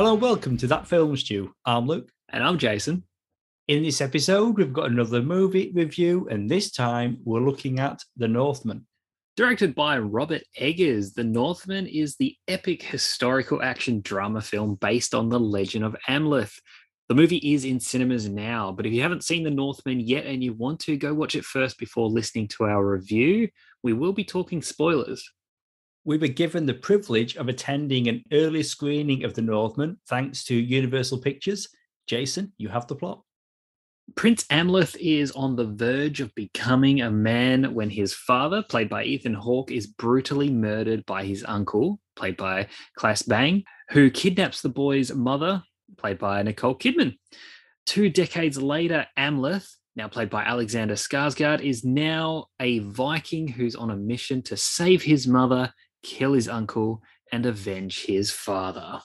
Hello and welcome to That Film Stew. I'm Luke. And I'm Jason. In this episode, we've got another movie review, and this time we're looking at The Northman. Directed by Robert Eggers, The Northman is the epic historical action drama film based on the legend of Amleth. The movie is in cinemas now, but if you haven't seen The Northman yet and you want to, go watch it first before listening to our review. We will be talking spoilers. We were given the privilege of attending an early screening of The Northman thanks to Universal Pictures. Jason, you have the plot. Prince Amleth is on the verge of becoming a man when his father, played by Ethan Hawke, is brutally murdered by his uncle, played by Claes Bang, who kidnaps the boy's mother, played by Nicole Kidman. Two decades later, Amleth, now played by Alexander Skarsgård, is now a Viking who's on a mission to save his mother, kill his uncle, and avenge his father.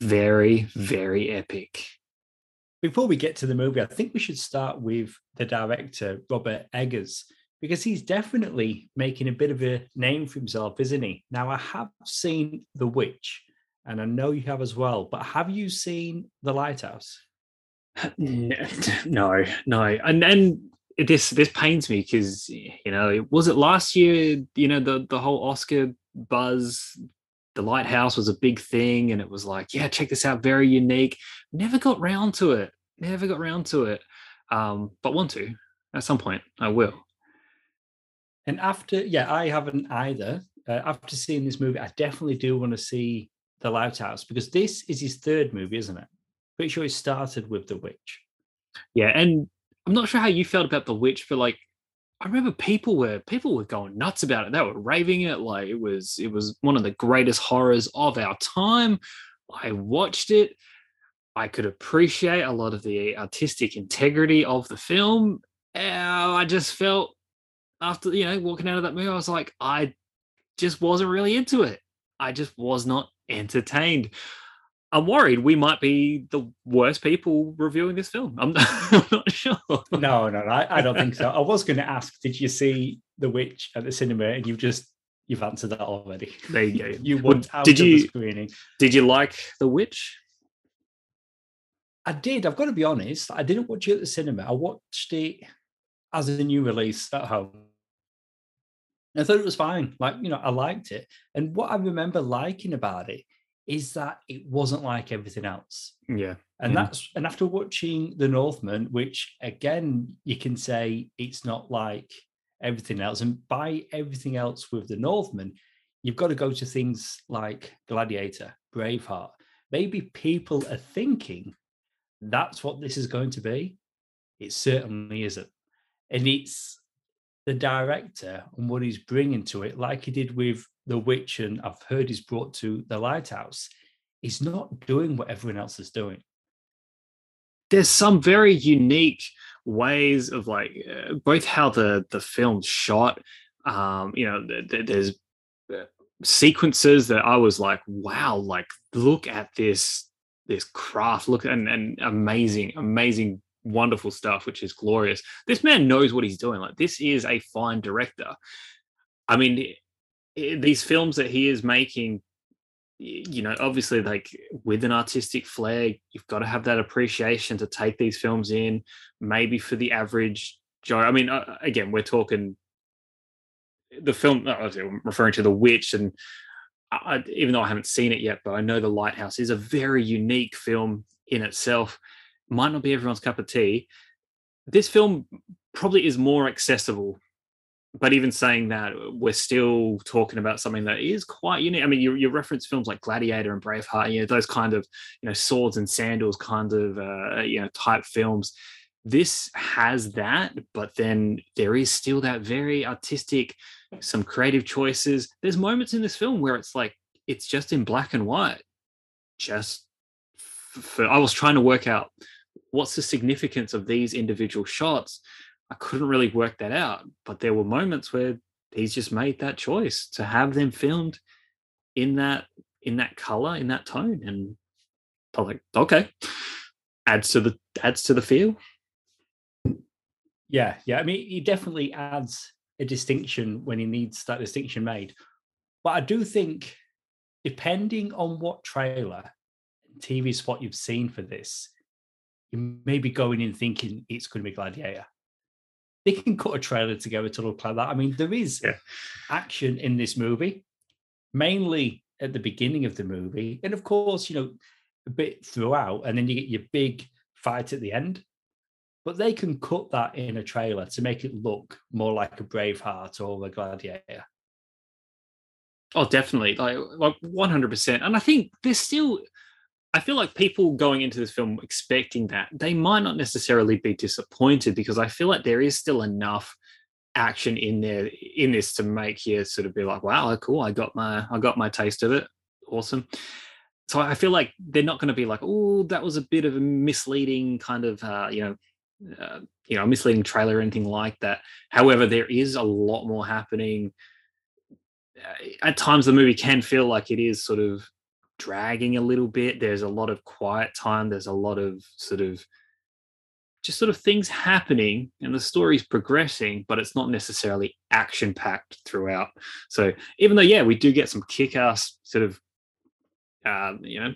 Very, very epic. Before we get to the movie, I think we should start with the director, Robert Eggers, because he's definitely making a bit of a name for himself, isn't he? Now, I have seen The Witch, and I know you have as well, but have you seen The Lighthouse? No, no. And then this this pains me because you know, was it last year, you know, the the whole Oscar buzz the lighthouse was a big thing and it was like yeah check this out very unique. Never got round to it never got round to it um but want to at some point i will. And after yeah i haven't either uh, after seeing this movie i definitely do want to see the lighthouse because this is his third movie isn't it? Pretty sure he started with the witch. Yeah and i'm not sure how you felt about the witch but like I remember people were people were going nuts about it. They were raving it like it was it was one of the greatest horrors of our time. I watched it. I could appreciate a lot of the artistic integrity of the film. I just felt after you know walking out of that movie, I was like, I just wasn't really into it. I just was not entertained. I'm worried we might be the worst people reviewing this film. I'm, I'm not sure. No, no, no I, I, don't think so. I was going to ask, did you see The Witch at the cinema? And you've just you've answered that already. There you go. you went well, out did you, the screening. Did you like The Witch? I did. I've got to be honest. I didn't watch it at the cinema. I watched it as a new release at home. I thought it was fine. Like, you know, I liked it. And what I remember liking about it is that it wasn't like everything else. Yeah. And yeah. that's and after watching The Northman, which again you can say it's not like everything else. And by everything else with The Northman, you've got to go to things like Gladiator, Braveheart. Maybe people are thinking that's what this is going to be. It certainly isn't. And it's the director and what he's bringing to it, like he did with The Witch, and I've heard he's brought to The Lighthouse, he's not doing what everyone else is doing. There's some very unique ways of like uh, both how the the film's shot. Um, you know, th- th- there's uh, sequences that I was like, wow, like look at this this craft, look and and amazing, amazing wonderful stuff, which is glorious. This man knows what he's doing. Like this is a fine director. I mean, Eh, these films that he is making, you know, obviously like with an artistic flair, you've got to have that appreciation to take these films in. Maybe for the average Joe. I mean, uh, uh again, we're talking the film. Uh, I'm referring to The Witch, and uh, I, even though I haven't seen it yet, but I know The Lighthouse is a very unique film in itself might not be everyone's cup of tea. This film probably is more accessible. But even saying that, we're still talking about something that is quite unique. I mean, you, you reference films like Gladiator and Braveheart, you know, those kind of, you know, swords and sandals kind of, uh, you know, type films. This has that, but then there is still that very artistic, some creative choices. There's moments in this film where it's like, it's just in black and white. Just for, I was trying to work out what's the significance of these individual shots? I couldn't really work that out, but there were moments where he's just made that choice to have them filmed in that in that color, in that tone, and I'm like, okay, adds to the adds to the feel. Yeah, yeah. I mean, he definitely adds a distinction when he needs that distinction made. But I do think, depending on what trailer TV spot you've seen for this, you may be going in thinking it's going to be Gladiator. They can cut a trailer together to look like that. I mean, there is Yeah. action in this movie, mainly at the beginning of the movie, and of course, you know, a bit throughout, and then you get your big fight at the end. But they can cut that in a trailer to make it look more like a Braveheart or a Gladiator. Oh, definitely, like like one hundred percent. And I think there's still, I feel like people going into this film expecting that they might not necessarily be disappointed because I feel like there is still enough action in there in this to make you sort of be like, wow, cool, I got my I got my taste of it, awesome. So I feel like they're not going to be like, oh, that was a bit of a misleading kind of, uh, you know, uh, you know, misleading trailer or anything like that. However, there is a lot more happening uh, at times the movie can feel like it is sort of dragging a little bit. There's a lot of quiet time. There's a lot of sort of just sort of things happening and the story's progressing, but it's not necessarily action packed throughout. So even though, yeah, we do get some kick ass sort of, uh, you know,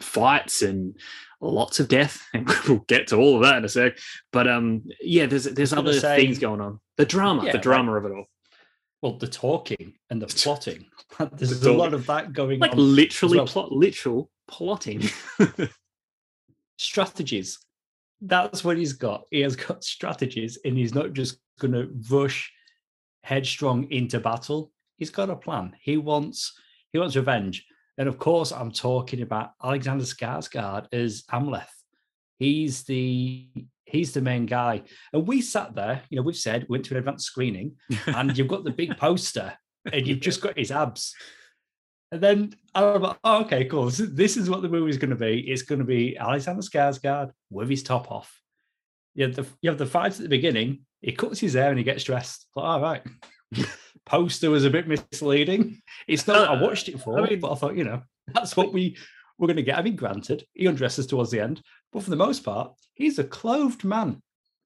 fights and lots of death, and we'll get to all of that in a sec. But um, yeah, there's there's other say- things going on. The drama, Yeah, the like- drama of it all. Well, the talking and the plotting. There's The a lot of that going like on. literally well. plot literal plotting strategies. That's what he's got. He has got strategies, and he's not just going to rush headstrong into battle. He's got a plan. He wants he wants revenge, and of course, I'm talking about Alexander Skarsgård as Amleth. He's the he's the main guy, and we sat there. You know, we've said went to an advanced screening, and you've got the big poster, and you've just got his abs. And then I'm like, oh, okay, cool. This is, this is what the movie's going to be. It's going to be Alexander Skarsgård with his top off. You have the you have the fight at the beginning. He cuts his hair and he gets dressed. Like, all right. Poster was a bit misleading. It's not. what I watched it for, mean- but I thought, you know, that's what we we're going to get. I mean, granted, he undresses towards the end, but for the most part, he's a clothed man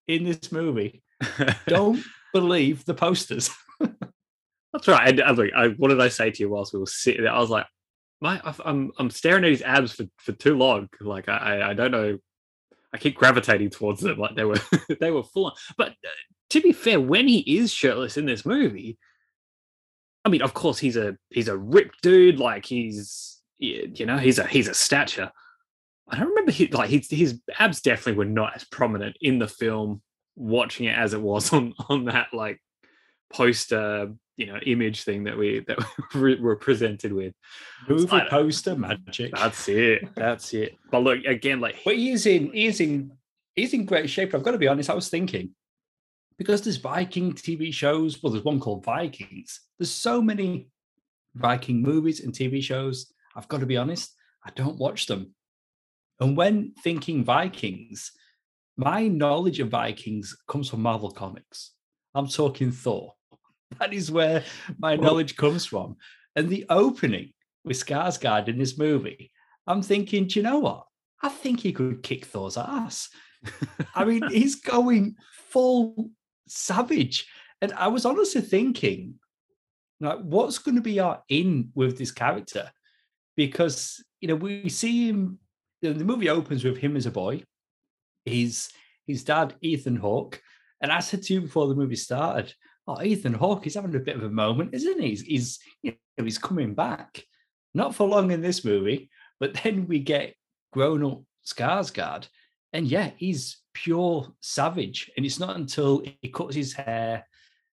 in this movie. Don't believe the posters. That's right. And, and look, I, what did I say to you whilst we were sitting there? I was like, my, I'm I'm staring at his abs for, for too long. Like I I- I don't know. I keep gravitating towards them. Like they were they were full on. But uh, to be fair, when he is shirtless in this movie, I mean, of course he's a he's a ripped dude. Like he's you know he's a he's a stature. I don't remember his, like his his abs definitely were not as prominent in the film. Watching it as it was on on that like poster you know image thing that we that we were presented with Movie poster magic. that's it that's it but look again like But he is in he is in he's in great shape. I've got to be honest. I was thinking because there's Viking TV shows. Well, there's one called Vikings. There's so many Viking movies and TV shows. I've got to be honest. I don't watch them. And when thinking Vikings, my knowledge of Vikings comes from Marvel Comics. I'm talking Thor. That is where my knowledge comes from. And the opening with Skarsgård in this movie, I'm thinking, do you know what? I think he could kick Thor's ass. I mean, he's going full savage. And I was honestly thinking, like, what's going to be our in with this character? Because, you know, we see him, the the movie opens with him as a boy, He's his dad, Ethan Hawke. And I said to you before the movie started, oh, Ethan Hawke is having a bit of a moment, isn't he? He's, he's, you know, he's coming back. Not for long in this movie, but then we get grown up Skarsgård, and yeah, he's pure savage. And it's not until he cuts his hair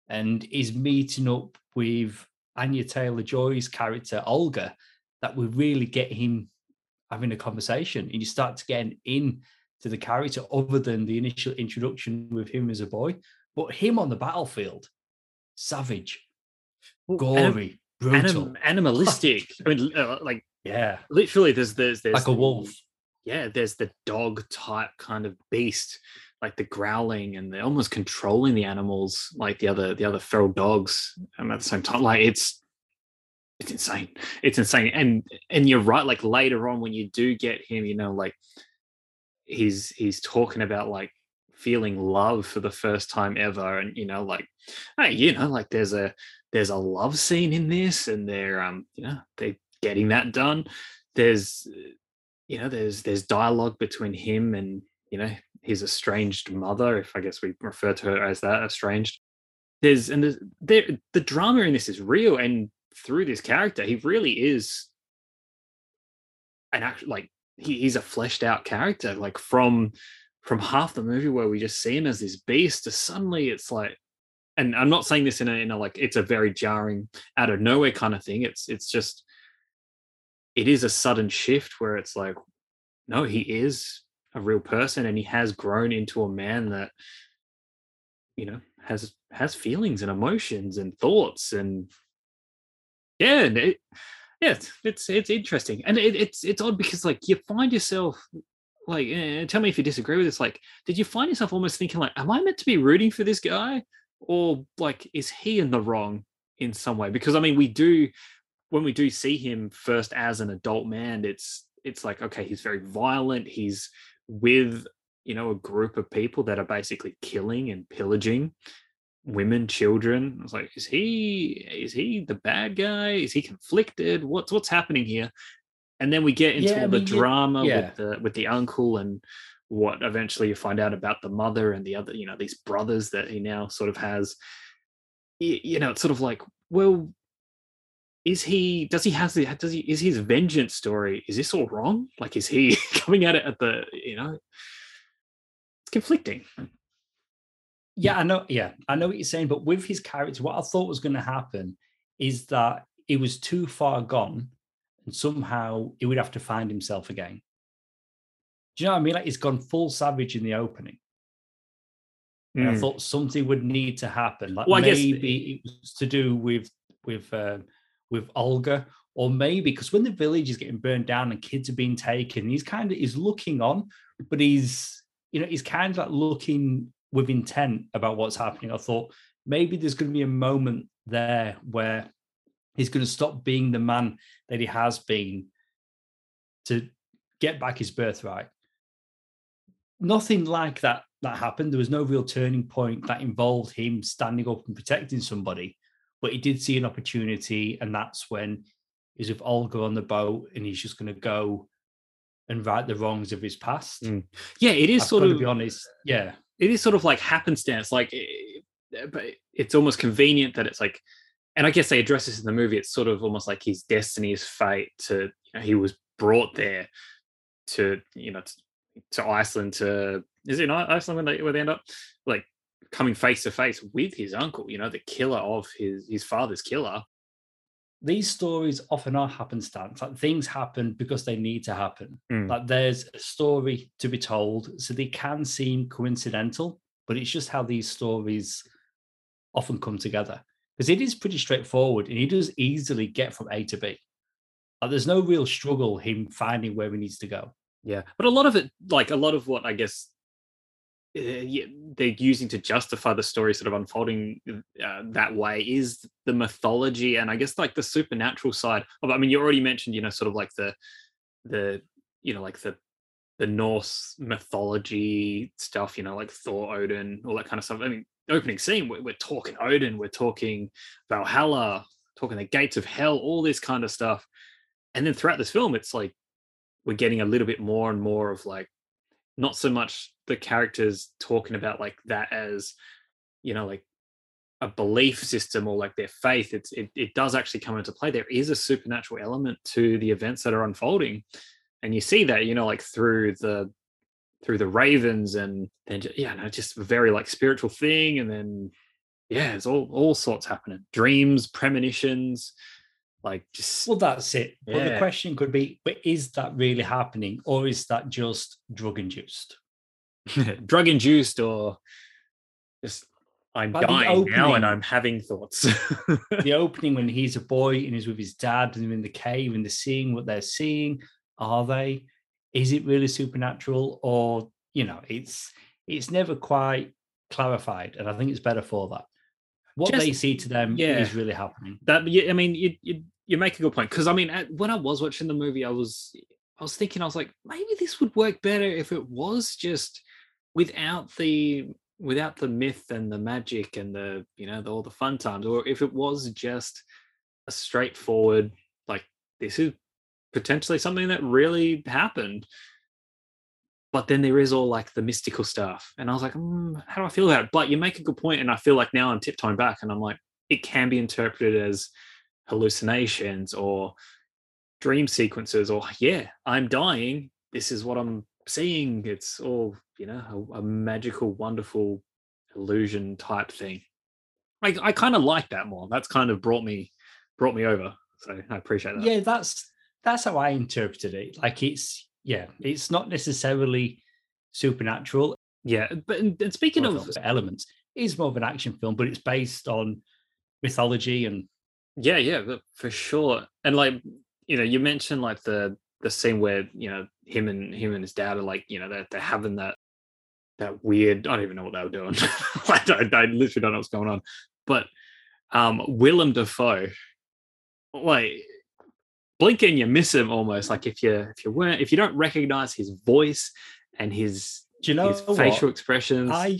and is meeting up with Anya Taylor Joy's character Olga that we really get him having a conversation, and you start to get in to the character other than the initial introduction with him as a boy, but him on the battlefield, savage, anim- gory, brutal. anim- animalistic i mean uh, like yeah, literally there's there's there's like a wolf. yeah there's the dog type kind of beast like the growling and they're almost controlling the animals like the other the other feral dogs and at the same time like it's it's insane. It's insane. And and you're right like later on when you do get him you know like he's he's talking about like feeling love for the first time ever and you know like hey you know like there's a there's a love scene in this and they're um you know they're getting that done. There's you know, there's there's dialogue between him and you know his estranged mother, if I guess we refer to her as that estranged. There's and there's, there the drama in this is real, and through this character, he really is an actual like he, he's a fleshed out character. Like from from half the movie where we just see him as this beast to suddenly it's like and I'm not saying this in a, in a like it's a very jarring out of nowhere kind of thing. It's it's just it is a sudden shift where it's like, no, he is a real person and he has grown into a man that, you know, has has feelings and emotions and thoughts and yeah, it, yeah, it's it's interesting and it, it's it's odd because like you find yourself like eh, tell me if you disagree with this like did you find yourself almost thinking like am i meant to be rooting for this guy or like is he in the wrong in some way because i mean we do when we do see him first as an adult man, it's it's like okay, he's very violent. He's with you know a group of people that are basically killing and pillaging women, children. I was like, is he is he the bad guy? Is he conflicted? What's what's happening here? And then we get into yeah, all the mean, drama yeah. with the with the uncle and what eventually you find out about the mother and the other, you know, these brothers that he now sort of has. You know, it's sort of like, well, is he does he has the does he is his vengeance story is this all wrong like is he coming at it at the you know it's conflicting yeah i know yeah i know what you're saying but with his character what i thought was going to happen is that he was too far gone and somehow he would have to find himself again. Do you know what i mean? Like he's gone full savage in the opening. And mm. i thought something would need to happen like well, maybe guess... it was to do with with uh, with Olga, or maybe because when the village is getting burned down and kids are being taken, he's kind of he's looking on, but he's you know he's kind of like looking with intent about what's happening. I thought maybe there's going to be a moment there where he's going to stop being the man that he has been to get back his birthright. Nothing like that that happened. There was no real turning point that involved him standing up and protecting somebody but he did see an opportunity, and that's when he's with Olga on the boat, and he's just going to go and right the wrongs of his past. Mm. Yeah, it is I've sort of. To be honest, yeah, it is sort of like happenstance. Like, eh, but it's almost convenient that it's like, and I guess they address this in the movie. It's sort of almost like his destiny, his fate. To you know, he was brought there to you know to, to Iceland to is it not Iceland when they where they end up like coming face to face with his uncle, you know, the killer of his his father's killer. These stories often are happenstance. Like things happen because they need to happen. Mm. Like there's a story to be told, so they can seem coincidental, but it's just how these stories often come together. Because it is pretty straightforward, and he does easily get from A to B. Like there's no real struggle him finding where he needs to go. Yeah, but a lot of it, like a lot of what I guess they're using to justify the story sort of unfolding uh, that way is the mythology and I guess like the supernatural side of. I mean, you already mentioned, you know, sort of like the the you know like the the Norse mythology stuff, you know, like Thor, Odin, all that kind of stuff. I mean, opening scene, we're, we're talking Odin, we're talking Valhalla, talking the gates of hell, all this kind of stuff. And then throughout this film, it's like we're getting a little bit more and more of like not so much the characters talking about like that as you know like a belief system or like their faith it's it, it does actually come into play there is a supernatural element to the events that are unfolding and you see that you know like through the through the ravens and then yeah no, just a very like spiritual thing and then yeah it's all all sorts happening dreams premonitions like just well, that's it. Yeah. But the question could be: But is that really happening, or is that just drug induced? drug induced, or just I'm but dying opening, now and I'm having thoughts. the opening when he's a boy and he's with his dad and in the cave and they're seeing what they're seeing. Are they? Is it really supernatural, or you know, it's it's never quite clarified, and I think it's better for that what Just, they see to them yeah, is really happening. That I mean, you, you you make a good point because I mean, when I was watching the movie, I was I was thinking I was like, maybe this would work better if it was just without the without the myth and the magic and the you know the, all the fun times, or if it was just a straightforward like this is potentially something that really happened. But then there is all like the mystical stuff. And I was like, mm, how do I feel about it? But you make a good point, And I feel like now I'm tiptoeing back and I'm like, it can be interpreted as hallucinations or dream sequences or, yeah, I'm dying. This is what I'm seeing. It's all, you know, a, a magical, wonderful illusion type thing. I, I kind of like that more. That's kind of brought me brought me over. So I appreciate that. Yeah, that's that's how I interpreted it. Like it's yeah, it's not necessarily supernatural. Yeah, but and speaking of elements, is more of an action film, but it's based on mythology and yeah, yeah, for sure. And like you know, you mentioned like the the scene where you know him and him and his dad are like you know they're, they're having that that weird. I don't even know what they were doing. I, don't, I literally don't know what's going on. But um, Willem Dafoe, like blink and you miss him almost. Like if you if you weren't if you don't recognize his voice and his Do you know his facial expressions. I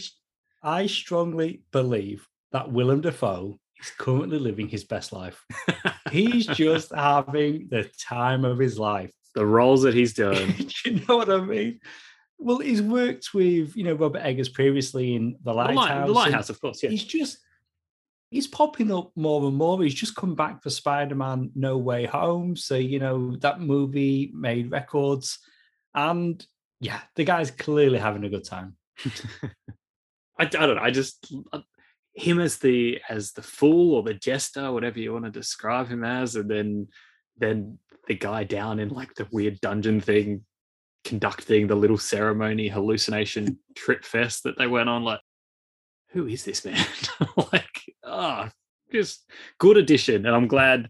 I strongly believe that Willem Dafoe is currently living his best life. he's just having the time of his life. The roles that he's doing. Do you know what I mean? Well, he's worked with you know Robert Eggers previously in The Lighthouse. The, Light, the Lighthouse, of course. Yeah, he's just he's popping up more and more. He's just come back for Spider Man No Way Home, so you know that movie made records, and yeah, the guy's clearly having a good time. I, I don't know. I just him as the as the fool or the jester, whatever you want to describe him as, and then then the guy down in like the weird dungeon thing conducting the little ceremony hallucination trip fest that they went on like who is this man? Like ah oh, just good addition and i'm glad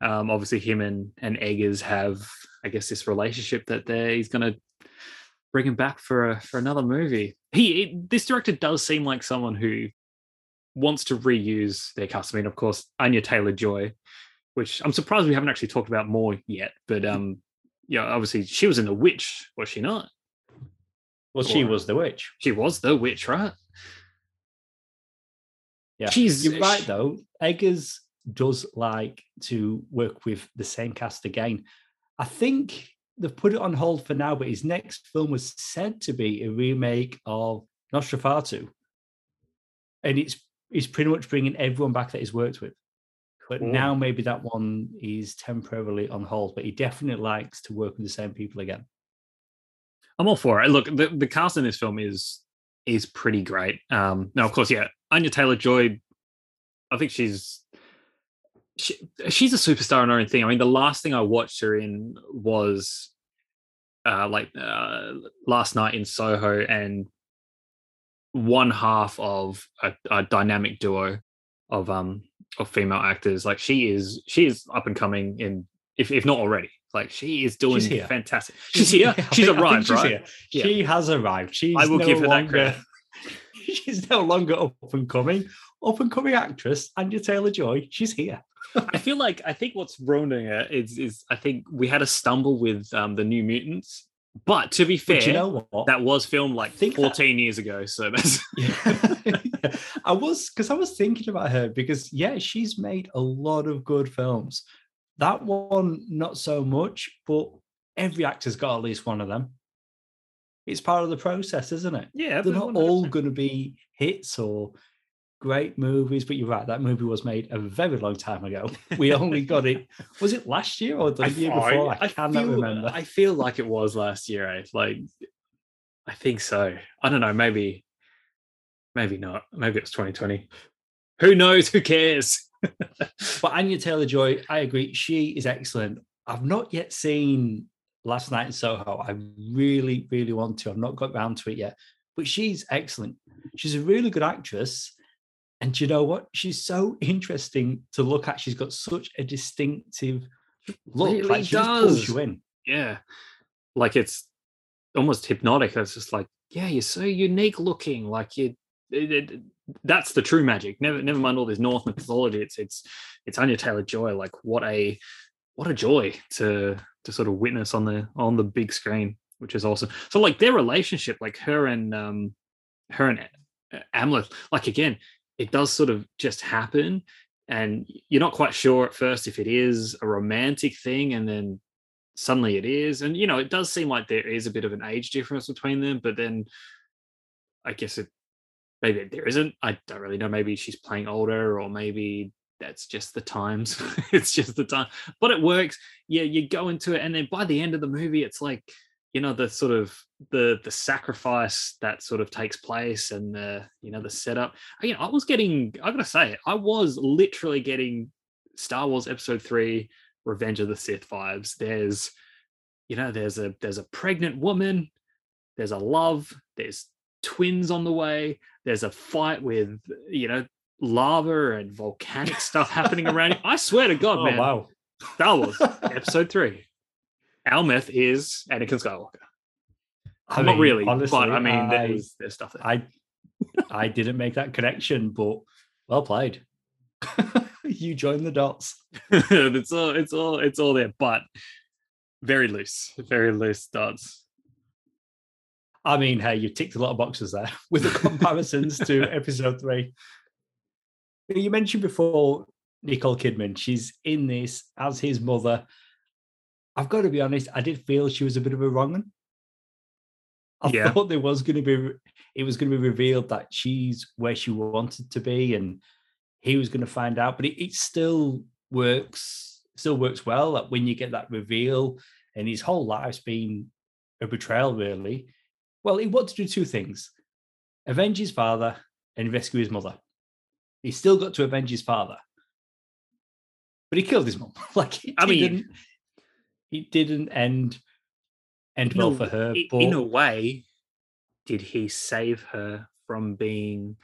um obviously him and and eggers have i guess this relationship that they he's gonna bring him back for a, for another movie. He it, this director does seem like someone who wants to reuse their cast. I mean of course anya taylor joy which i'm surprised we haven't actually talked about more yet but um yeah, obviously she was in The Witch, was she not? Well, or, she was the witch. She was the witch, right? Yeah, she's you're right though. Eggers does like to work with the same cast again. I think they've put it on hold for now, but his next film was said to be a remake of Nosferatu, and it's he's pretty much bringing everyone back that he's worked with. But now maybe that one is temporarily on hold, but he definitely likes to work with the same people again. I'm all for it. Look, the, the cast in this film is is pretty great. Um, now, of course, yeah, Anya Taylor Joy. I think she's she, she's a superstar in her own thing. I mean, the last thing I watched her in was uh, like uh, last night in Soho, and one half of a, a dynamic duo of um of female actors. Like she is, she is up and coming in, if if not already. Like she is doing she's fantastic. She's, she's here. She's think, arrived, she's right? Yeah. She has arrived. She's I will no give her longer, that credit. she's no longer up and coming. Up and coming actress, Anya Taylor Joy. She's here. I feel like I think what's ruining it is is I think we had a stumble with um, the New Mutants but to be fair, you know what? That was filmed like 14 that... years ago. So that's. yeah. I was, because I was thinking about her because, yeah, she's made a lot of good films. That one, not so much, but every actor's got at least one of them. It's part of the process, isn't it? Yeah. They're not 100%. all going to be hits or great movies, but you're right. That movie was made a very long time ago. We only got it. Was it last year or the I, year before? I, I cannot feel, remember. I feel like it was last year. Eh? Like, I think so. I don't know. Maybe, maybe not. Maybe it's 2020. Who knows? Who cares? but Anya Taylor Joy, I agree. She is excellent. I've not yet seen Last Night in Soho. I really, really want to. I've not got round to it yet, but she's excellent. She's a really good actress and you know what? She's so interesting to look at. She's got such a distinctive look. Really like she does. you in. Yeah. Like it's almost hypnotic. It's just like, yeah, you're so unique looking. Like you it, it, that's the true magic. Never never mind all this Norse mythology. It's it's it's Anya Taylor Joy. Like what a what a joy to to sort of witness on the on the big screen, which is awesome. So like their relationship, like her and um her and Amleth, like again, it does sort of just happen and you're not quite sure at first if it is a romantic thing and then suddenly it is. And you know, it does seem like there is a bit of an age difference between them, but then I guess it maybe there isn't. I don't really know. Maybe she's playing older, or maybe that's just the times. it's just the time. But it works. Yeah, you go into it, and then by the end of the movie, it's like you know the sort of the the sacrifice that sort of takes place and the you know the setup. You know i was getting i gotta say i was literally getting star wars episode 3 revenge of the sith vibes. There's you know there's a there's a pregnant woman there's a love there's twins on the way there's a fight with you know lava and volcanic stuff happening around you. I swear to oh, god Oh man wow! star wars episode 3 Amleth is anakin skywalker I not mean, really, honestly, but I mean, I, there's there's stuff there. I, I didn't make that connection, but well played. you joined the dots. it's all it's all it's all there, but very loose, very loose dots. I mean, hey, you ticked a lot of boxes there with the comparisons to episode three. You mentioned before Nicole Kidman. She's in this as his mother. I've got to be honest, I did feel she was a bit of a wrong one. I Yeah. thought there was going to be, it was going to be revealed that she's where she wanted to be, and he was going to find out. But it, it still works, still works well. That when you get that reveal, and his whole life's been a betrayal, really. Well, he wanted to do two things: avenge his father and rescue his mother. He still got to avenge his father, but he killed his mum. like I mean- didn't, it didn't end end In well a- for her. But in a way, did he save her from being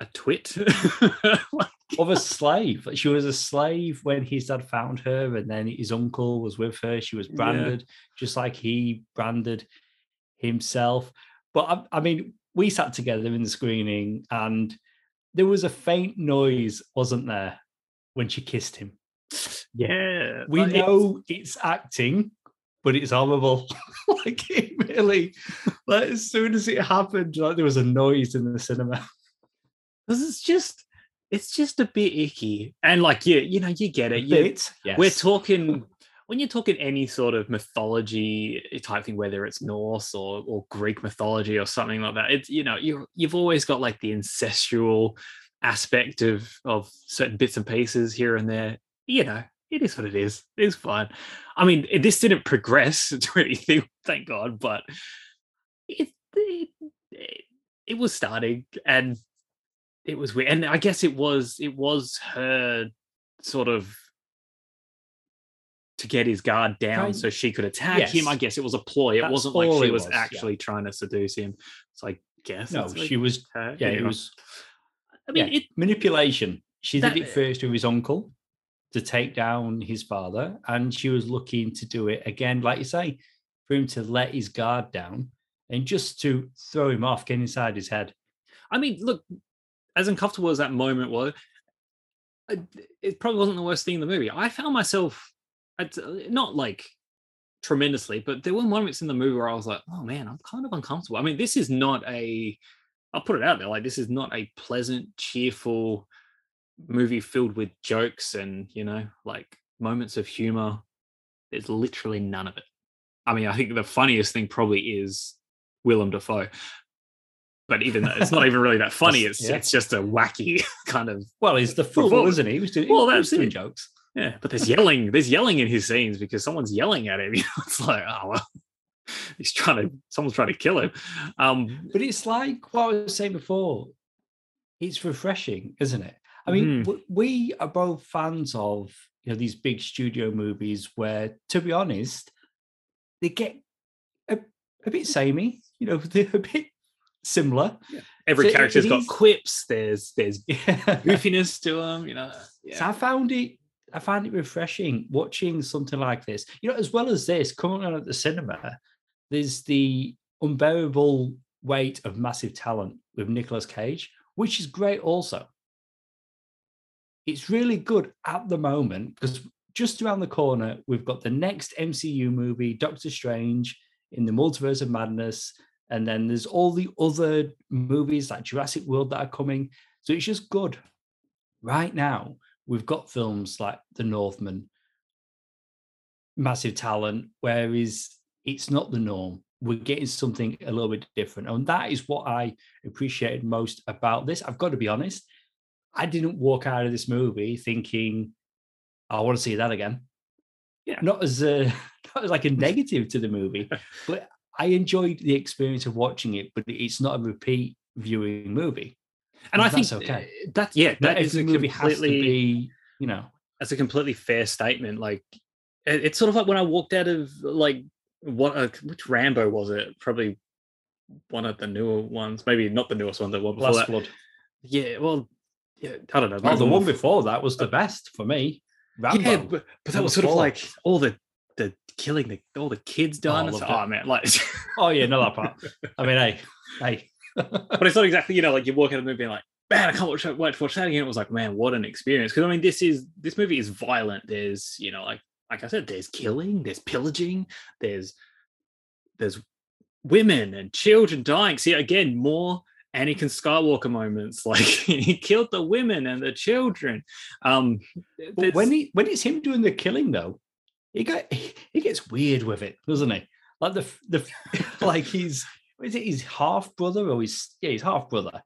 a twit? of a slave. She was a slave when his dad found her, and then his uncle was with her. She was Yeah. branded, just like he branded himself. But I, I mean, we sat together in the screening, and there was a faint noise, wasn't there, when she kissed him? Yeah, We like, know it's acting, but it's horrible. like it really, like as soon as it happened, like there was a noise in the cinema. This is just it's just a bit icky. And like you, you know, you get it. You, Bit, We're talking when you're talking any sort of mythology type thing, whether it's Norse or, or Greek mythology or something like that. It's you know, you you've always got like the incestual aspect of of certain bits and pieces here and there. You know, it is what it is. It's fine. I mean, it- this didn't progress to anything, thank God, but it it, it, it was starting and it was weird. And I guess it was it was her sort of to get his guard down so she could attack him. I guess it was a ploy. It wasn't like she was, was, yeah. actually trying to seduce him. So I guess No, it's like she was. her, Yeah, it was I mean, yeah, it manipulation. She that- did it first with his uncle to take down his father, and she was looking to do it again, like you say, for him to let his guard down and just to throw him off, get inside his head. I mean, look, as uncomfortable as that moment was, it probably wasn't the worst thing in the movie. I found myself, not like tremendously, but there were moments in the movie where I was like, oh man, I'm kind of uncomfortable. I mean, this is not a, I'll put it out there, like, this is not a pleasant, cheerful movie filled with jokes and, you know, like moments of humor. There's literally none of it. I mean, I think the funniest thing probably is Willem Dafoe. But even though it's not even really that funny, it's yeah. it's just a wacky kind of Well, he's the fool, Performance. isn't he? He was doing, Well, that's doing jokes. yeah. But there's yelling, there's yelling in his scenes because someone's yelling at him. You know, it's like, oh well, he's trying to someone's trying to kill him. Um, But it's like what I was saying before. It's refreshing, isn't it? I mean, mm-hmm. w- we are both fans of you know these big studio movies where, to be honest, they get a, a bit samey. You know, they're a bit similar. every So character's got quips. There's there's Yeah. goofiness to them. You know, So. I found it. I found it refreshing watching something like this. You know, as well as this coming on at the cinema, there's the unbearable weight of massive talent with Nicolas Cage, which is great. Also, it's really good at the moment because just around the corner we've got the next MCU movie, Doctor Strange in the Multiverse of Madness, and then there's all the other movies like Jurassic World that are coming. So it's just good right now we've got films like The Northman, massive talent, whereas it's not the norm. We're getting something a little bit different. And that is what I appreciated most about this. I've got to be honest. I didn't walk out of this movie thinking, I want to see that again. Yeah. Not as a not as like a negative to the movie, but I enjoyed the experience of watching it, but it's not a repeat viewing movie. And I think that's okay. uh, that yeah, Not that is a movie has to completely be, you know, that's a completely fair statement. Like it's sort of like when I walked out of like what uh, which Rambo was it? Probably one of the newer ones, maybe not the newest one, the one before Last that. Blood. Yeah, well, yeah, I don't know. Oh, the one before that was the uh, best for me. Rambo. Yeah, but, but that was sort of like all the the killing the all the kids Oh, I done. It's loved like, it. oh man, like oh yeah, no that part. I mean, hey, hey. but it's not exactly you know like you walk out of the movie and like man I can't watch, watch watch that again. It was like man what an experience because I mean this is this movie is violent. There's you know like like I said there's killing, there's pillaging, there's there's women and children dying. See again more Anakin Skywalker moments like he killed the women and the children. Um, But when he when it's him doing the killing though, he got he gets weird with it, doesn't he? Like the the like he's is it his half brother or his yeah his half brother,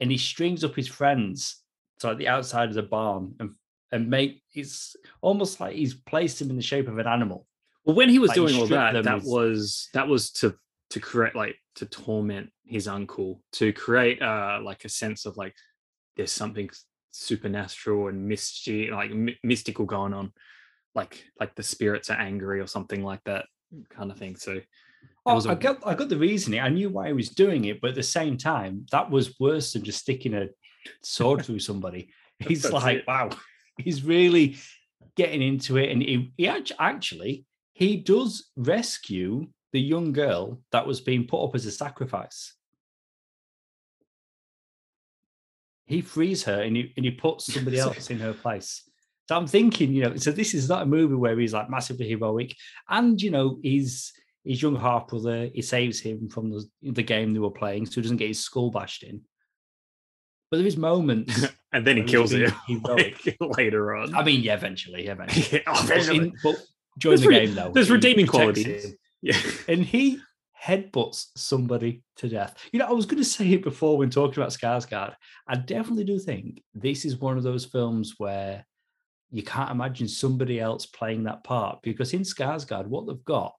and he strings up his friends to like the outside of the barn and and make it's almost like he's placed him in the shape of an animal. Well, when he was Like, doing all that, that, them that is- was that was to to create like to torment his uncle, to create uh like a sense of like there's something supernatural and mystery, like my- mystical going on, like like the spirits are angry or something like that kind of thing. So Oh, a- I got I got the reasoning. I knew why he was doing it, but at the same time, that was worse than just sticking a sword through somebody. He's That's like, it. wow, he's really getting into it, and he, he actually he does rescue the young girl that was being put up as a sacrifice. He frees her and he and he puts somebody else in her place. So I'm thinking, you know, so this is not a movie where he's like massively heroic, and you know, he's his young half brother, he saves him from the, the game they were playing, so he doesn't get his skull bashed in. But there is moments. and then he kills it like, later on. I mean, yeah, eventually, eventually. Yeah, oh, But, eventually. in, but during There's the re- game, though, there's redeeming qualities. him, yeah. and he headbutts somebody to death. You know, I was going to say it before when talking about Skarsgård. I definitely do think this is one of those films where you can't imagine somebody else playing that part because in Skarsgård, what they've got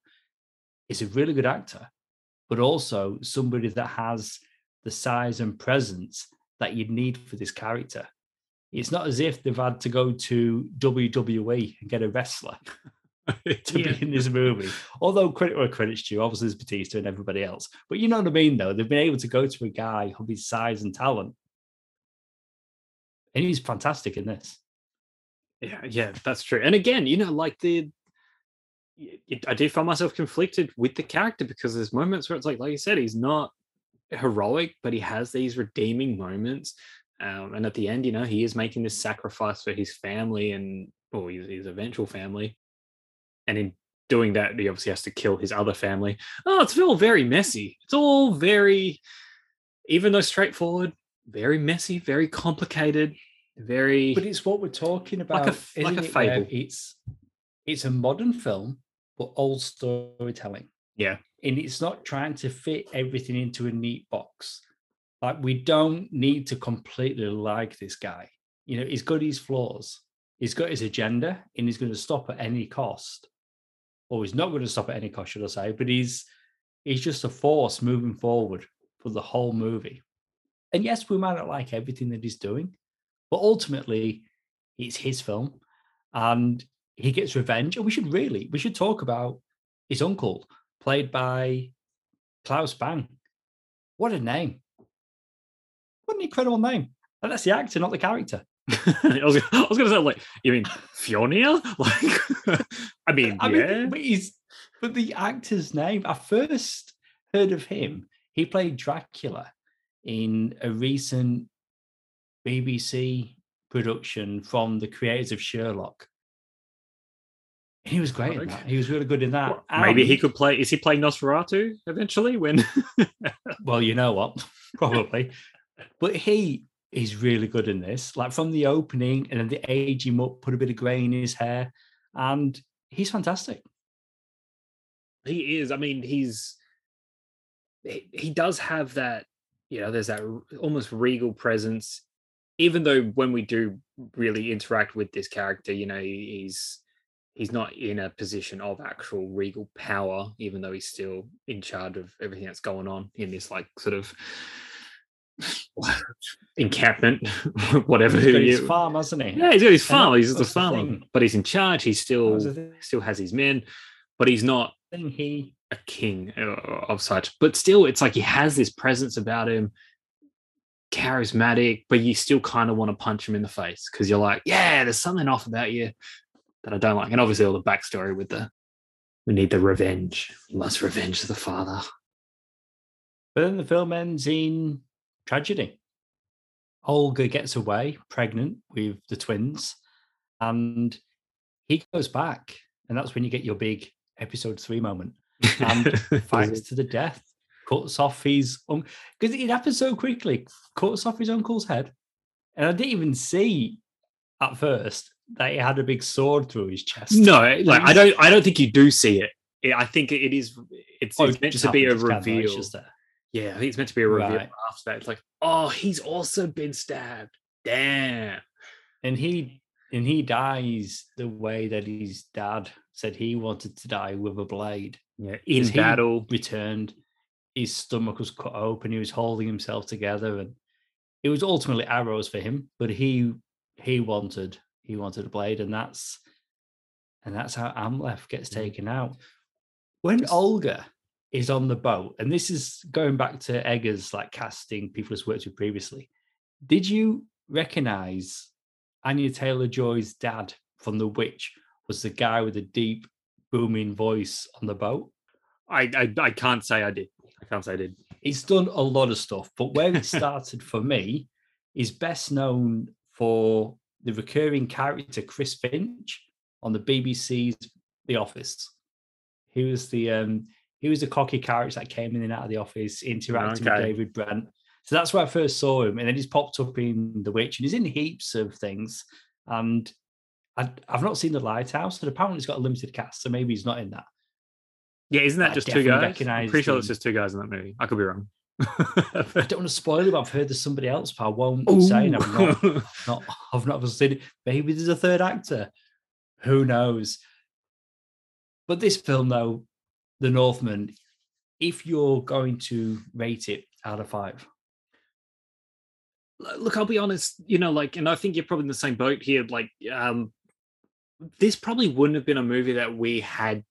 is a really good actor, but also somebody that has the size and presence that you'd need for this character. It's not as if they've had to go to WWE and get a wrestler to Yeah. be in this movie. Although credit where credit's due, obviously there's Batista and everybody else. But you know what I mean, though. They've been able to go to a guy of his size and talent. And he's fantastic in this. Yeah, yeah, that's true. And again, you know, like the, I do find myself conflicted with the character because there's moments where it's like, like you said, he's not heroic, but he has these redeeming moments. Um, and at the end, you know, he is making this sacrifice for his family and or his, his eventual family. And in doing that, he obviously has to kill his other family. Oh, it's all very messy. It's all very, even though straightforward, very messy, very complicated, very. But it's what we're talking about. a f- like a it, fable. It's it's a modern film, but old storytelling. Yeah. And it's not trying to fit everything into a neat box. Like we don't need to completely like this guy. You know, he's got his flaws. He's got his agenda and he's going to stop at any cost. Or he's not going to stop at any cost, should I say, but he's he's just a force moving forward for the whole movie. And yes, we might not like everything that he's doing, but ultimately it's his film and he gets revenge. And we should really, we should talk about his uncle, played by Claes Bang. What a name. What an incredible name. And that's the actor, not the character. I was, was gonna say like you mean Fjölnir? Like I mean, I yeah. mean, but he's but the actor's name. I first heard of him. He played Dracula in a recent BBC production from the creators of Sherlock. He was great in that. Okay. He was really good in that. Well, Maybe he could play. Is he playing Nosferatu eventually? When Well, you know what? Probably. but he is really good in this. Like from the opening, and then they age him up, put a bit of grey in his hair, and he's fantastic. he is. I mean, he's he, he does have that. You know, there's that almost regal presence. Even though when we do really interact with this character, you know, he's he's not in a position of actual regal power, even though he's still in charge of everything that's going on in this like sort of encampment, whatever. He's got his you- farm, hasn't he? yeah, he's got his farm. that- He's just a the farmer, but he's in charge. He still That's the thing. still has his men, but he's not he a king uh, of such. But still, it's like he has this presence about him, charismatic, but you still kind of want to punch him in the face because you're like, yeah, there's something off about you that I don't like. And obviously, all the backstory with the we need the revenge. We must revenge the father. But then the film ends in tragedy. Olga gets away, pregnant with the twins, and he goes back. And that's when you get your big episode three moment. And fights to the death, cuts off his because it happens so quickly, cuts off his uncle's head. And I didn't even see at first that he had a big sword through his chest. No, like I don't. I don't think you do see it. It- I think it is. It's, Oh, it's meant just to be a happened, kind of like reveal. Yeah, I think it's meant to be a reveal Right. after that. It's like, oh, he's also been stabbed. Damn. and he and he dies the way that his dad said he wanted to die with a blade. Yeah, in battle. returned, his stomach was cut open. He was holding himself together, and it was ultimately arrows for him. But he he wanted he wanted a blade, and that's and that's how Amleth gets Mm. taken out. When Olga is on the boat, and this is going back to Eggers like casting people he's worked with previously. Did you recognize Anya Taylor Joy's dad from The Witch was the guy with the deep booming voice on the boat? I, I I can't say I did. I can't say I did. He's done a lot of stuff, but where it started for me is best known for the recurring character Chris Finch on the BBC's The Office. He was the um he was the cocky character that came in and out of the office, interacting Okay. with David Brent. So that's where I first saw him, and then he's popped up in The Witch, and he's in heaps of things. And I, I've not seen The Lighthouse, and apparently he's got a limited cast, so maybe he's not in that. Yeah, isn't that just two guys? I'm pretty sure it's just two guys in that movie. I could be wrong. I don't want to spoil it, but I've heard there's somebody else, but I won't say. And I've not, not, I've not seen it. Maybe there's a third actor. Who knows? But this film, though, The Northman, if you're going to rate it out of five, look i'll be honest you know like and i think you're probably in the same boat here like um this probably wouldn't have been a movie that we had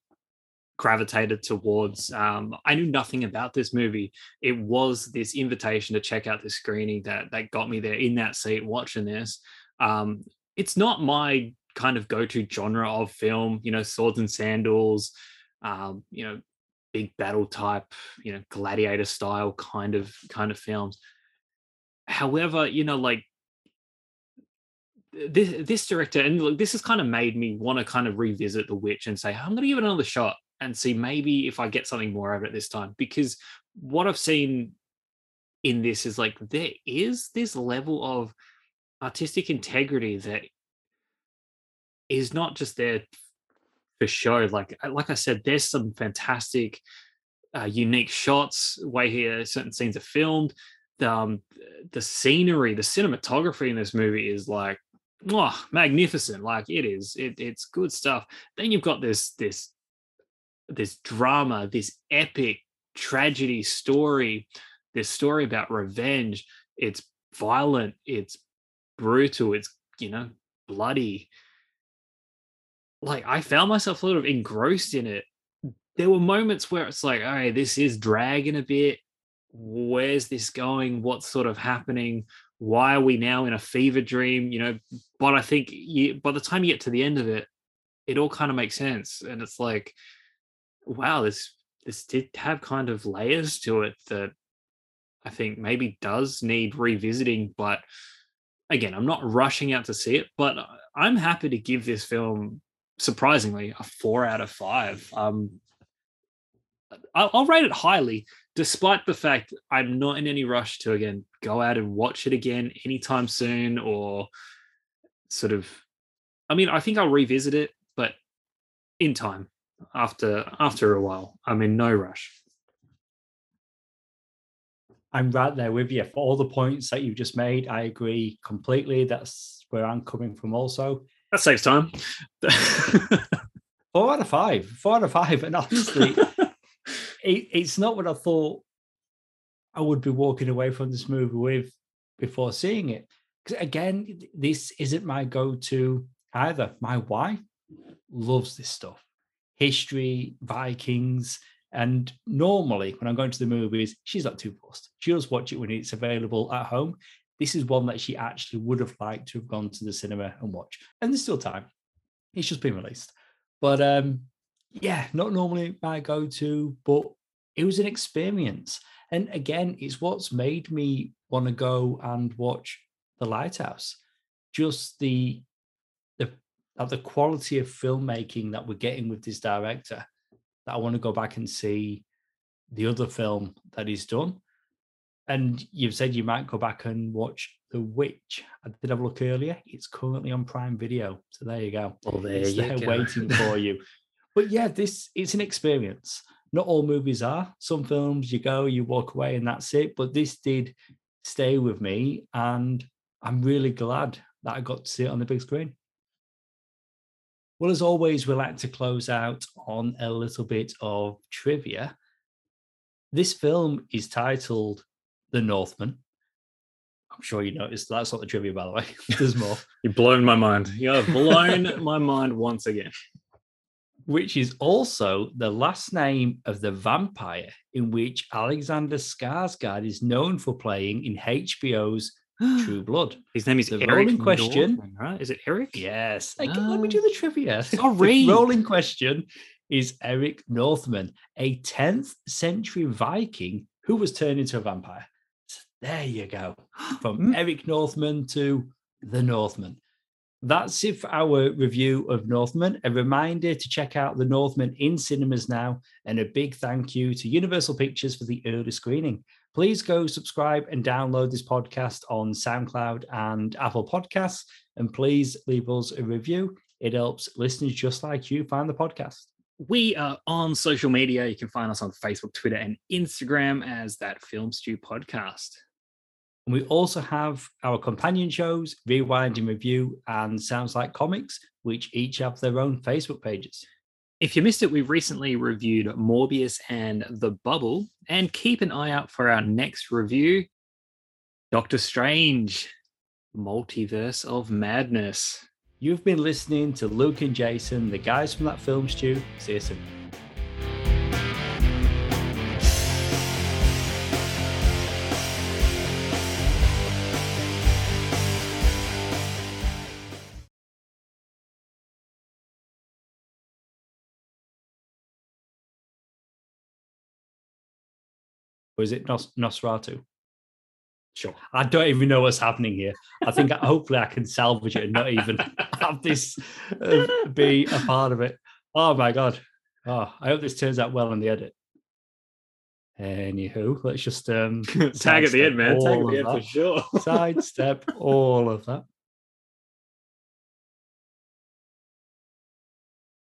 gravitated towards um i knew nothing about this movie. It was this invitation to check out this screening that that got me there in that seat watching this. Um it's not my kind of go-to genre of film you know swords and sandals um you know big battle type you know gladiator style kind of kind of films. However you know like this this director and look this has kind of made me want to kind of revisit the witch and say i'm going to give it another shot and see maybe if i get something more out of it this time. Because what i've seen in this is like there is this level of artistic integrity that is not just there for sure. like like i said there's some fantastic uh, unique shots way here certain scenes are filmed the, um, the scenery, the cinematography in this movie is like, oh, magnificent. Like it is, it, it's good stuff. Then you've got this, this, this drama, this epic tragedy story, this story about revenge. It's violent, it's brutal, it's you know bloody. Like I found myself sort of engrossed in it. There were moments where it's like, all right, this is dragging a bit. Where's this going? What's sort of happening? Why are we now in a fever dream? You know? But i think you, by the time you get to the end of it it all kind of makes sense and it's like wow this this did have kind of layers to it that i think maybe does need revisiting but again i'm not rushing out to see it but uh, i'm happy to give this film surprisingly a four out of five um I'll, I'll rate it highly despite the fact I'm not in any rush to again go out and watch it again anytime soon or sort of I mean I think I'll revisit it but in time after after a while. I'm in no rush. I'm right there with you. For all the points that you've just made, I agree completely. That's where I'm coming from also. That saves time. four out of five. Four out of five. And honestly, it, it's not what I thought I would be walking away from this movie with before seeing it. Because again, this isn't my go-to either. My wife loves this stuff. History, Vikings, and normally, when I'm going to the movies, she's not too fussed. She'll just watch it when it's available at home. This is one that she actually would have liked to have gone to the cinema and watch. And there's still time. It's just been released. But um, yeah, not normally my go-to, but it was an experience. And again, it's what's made me want to go and watch The Lighthouse. Just the the the quality of filmmaking that we're getting with this director that I want to go back and see the other film that he's done. And you've said you might go back and watch The Witch. I did have a look earlier. It's currently on Prime Video. So there you go. Well, there it's you there go. waiting for you. But yeah, this it's an experience. Not all movies are. Some films you go, you walk away, and that's it. But this did stay with me, and I'm really glad that I got to see it on the big screen. Well, as always, we like to close out on a little bit of trivia. This film is titled The Northman. I'm sure you noticed that's not the trivia, by the way. There's more. You've blown my mind. You have blown my mind once again. Which is also the last name of the vampire in which Alexander Skarsgård is known for playing in HBO's True Blood. His name is The Eric rolling question- Northman, right? Is it Eric? Yes. Hey, let me do ah. the trivia. Sorry. The rolling question is Eric Northman, a 10th century Viking who was turned into a vampire. There you go. From mm. Eric Northman to the Northman. That's it for our review of Northman. A reminder to check out the Northman in cinemas now, and a big thank you to Universal Pictures for the early screening. Please go subscribe and download this podcast on SoundCloud and Apple Podcasts, and please leave us a review. It helps listeners just like you find the podcast. We are on social media. You can find us on Facebook, Twitter, and Instagram as that Film Stew podcast. And we also have our companion shows, Rewind and Review and Sounds Like Comics, which each have their own Facebook pages. If you missed it, we've recently reviewed Morbius and The Bubble, and keep an eye out for our next review Doctor Strange, Multiverse of Madness. You've been listening to Luke and Jason, the guys from that film stew. See you soon. Or is it Nos- Nosferatu? Sure. I don't even know what's happening here. I think hopefully I can salvage it and not even have this uh, be a part of it. Oh my god! Oh, I hope this turns out well in the edit. Anywho, let's just um, Tag at the end, man. Tag at the end for sure. sidestep all of that.